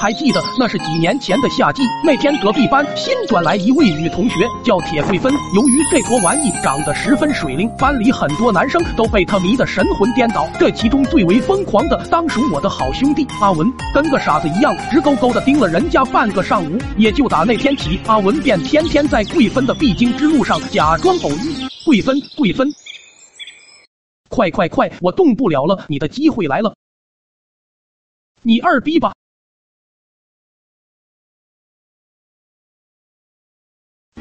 还记得那是几年前的夏季，那天隔壁班新转来一位女同学，叫铁桂芬。由于这坨玩意长得十分水灵，班里很多男生都被她迷得神魂颠倒。这其中最为疯狂的，当属我的好兄弟阿文，跟个傻子一样，直勾勾的盯了人家半个上午。也就打那天起，阿文便天天在桂芬的必经之路上假装偶遇。桂芬，桂芬，快快快，我动不了了，你的机会来了，你二逼吧！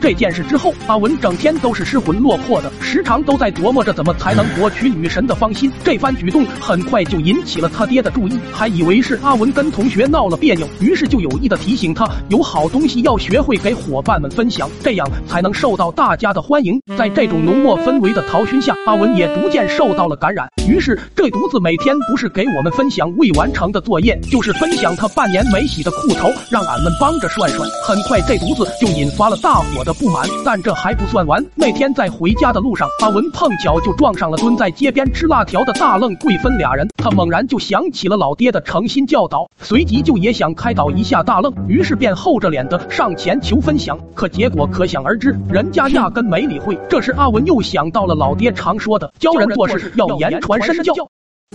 这件事之后，阿文整天都是失魂落魄的，时常都在琢磨着怎么才能博取女神的芳心。这番举动很快就引起了他爹的注意，还以为是阿文跟同学闹了别扭，于是就有意的提醒他，有好东西要学会给伙伴们分享，这样才能受到大家的欢迎。在这种浓墨氛围的陶熏下，阿文也逐渐受到了感染，于是这犊子每天不是给我们分享未完成的作业，就是分享他半年没洗的裤头，让俺们帮着涮涮。很快，这犊子就引发了大伙的。的不满，但这还不算完。那天在回家的路上，阿文碰巧就撞上了蹲在街边吃辣条的大愣贵芬俩人。他猛然就想起了老爹的诚心教导，随即就也想开导一下大愣，于是便厚着脸的上前求分享。可结果可想而知，人家压根没理会。这时阿文又想到了老爹常说的，教人做事要言传身教。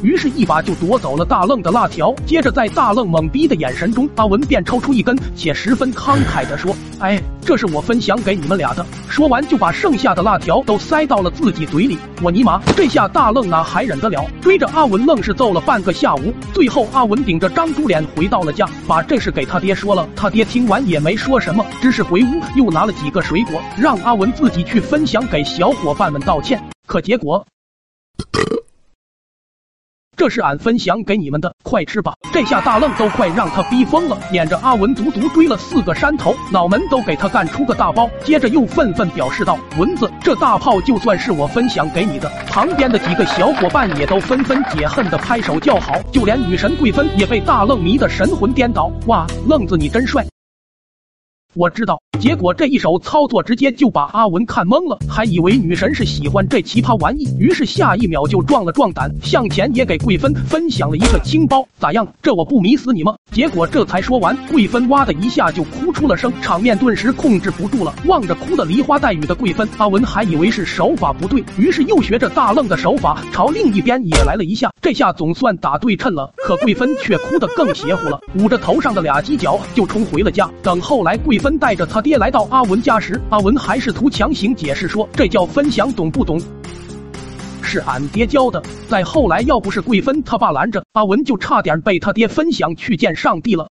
于是，一把就夺走了大愣的辣条。接着，在大愣懵逼的眼神中，阿文便抽出一根，且十分慷慨地说：“哎，这是我分享给你们俩的。”说完，就把剩下的辣条都塞到了自己嘴里。我尼玛，这下大愣哪还忍得了？追着阿文愣是揍了半个下午。最后，阿文顶着张猪脸回到了家，把这事给他爹说了。他爹听完也没说什么，只是回屋又拿了几个水果，让阿文自己去分享给小伙伴们道歉。可结果。这是俺分享给你们的，快吃吧！这下大愣都快让他逼疯了，撵着阿文足足追了四个山头，脑门都给他干出个大包。接着又愤愤表示道：“蚊子，这大炮就算是我分享给你的。”旁边的几个小伙伴也都纷纷解恨的拍手叫好，就连女神桂芬也被大愣迷得神魂颠倒。哇，愣子你真帅！我知道，结果这一手操作直接就把阿文看懵了，还以为女神是喜欢这奇葩玩意，于是下一秒就壮了壮胆，向前也给桂芬分享了一个青包。咋样？这我不迷死你吗？结果这才说完，桂芬哇的一下就哭出了声，场面顿时控制不住了。望着哭的梨花带雨的桂芬，阿文还以为是手法不对，于是又学着大愣的手法朝另一边也来了一下，这下总算打对称了。可桂芬却哭得更邪乎了，捂着头上的俩犄角就冲回了家。等后来桂。芬带着他爹来到阿文家时，阿文还试图强行解释说：“这叫分享，懂不懂？是俺爹教的。”再后来，要不是桂芬他爸拦着，阿文就差点被他爹分享去见上帝了。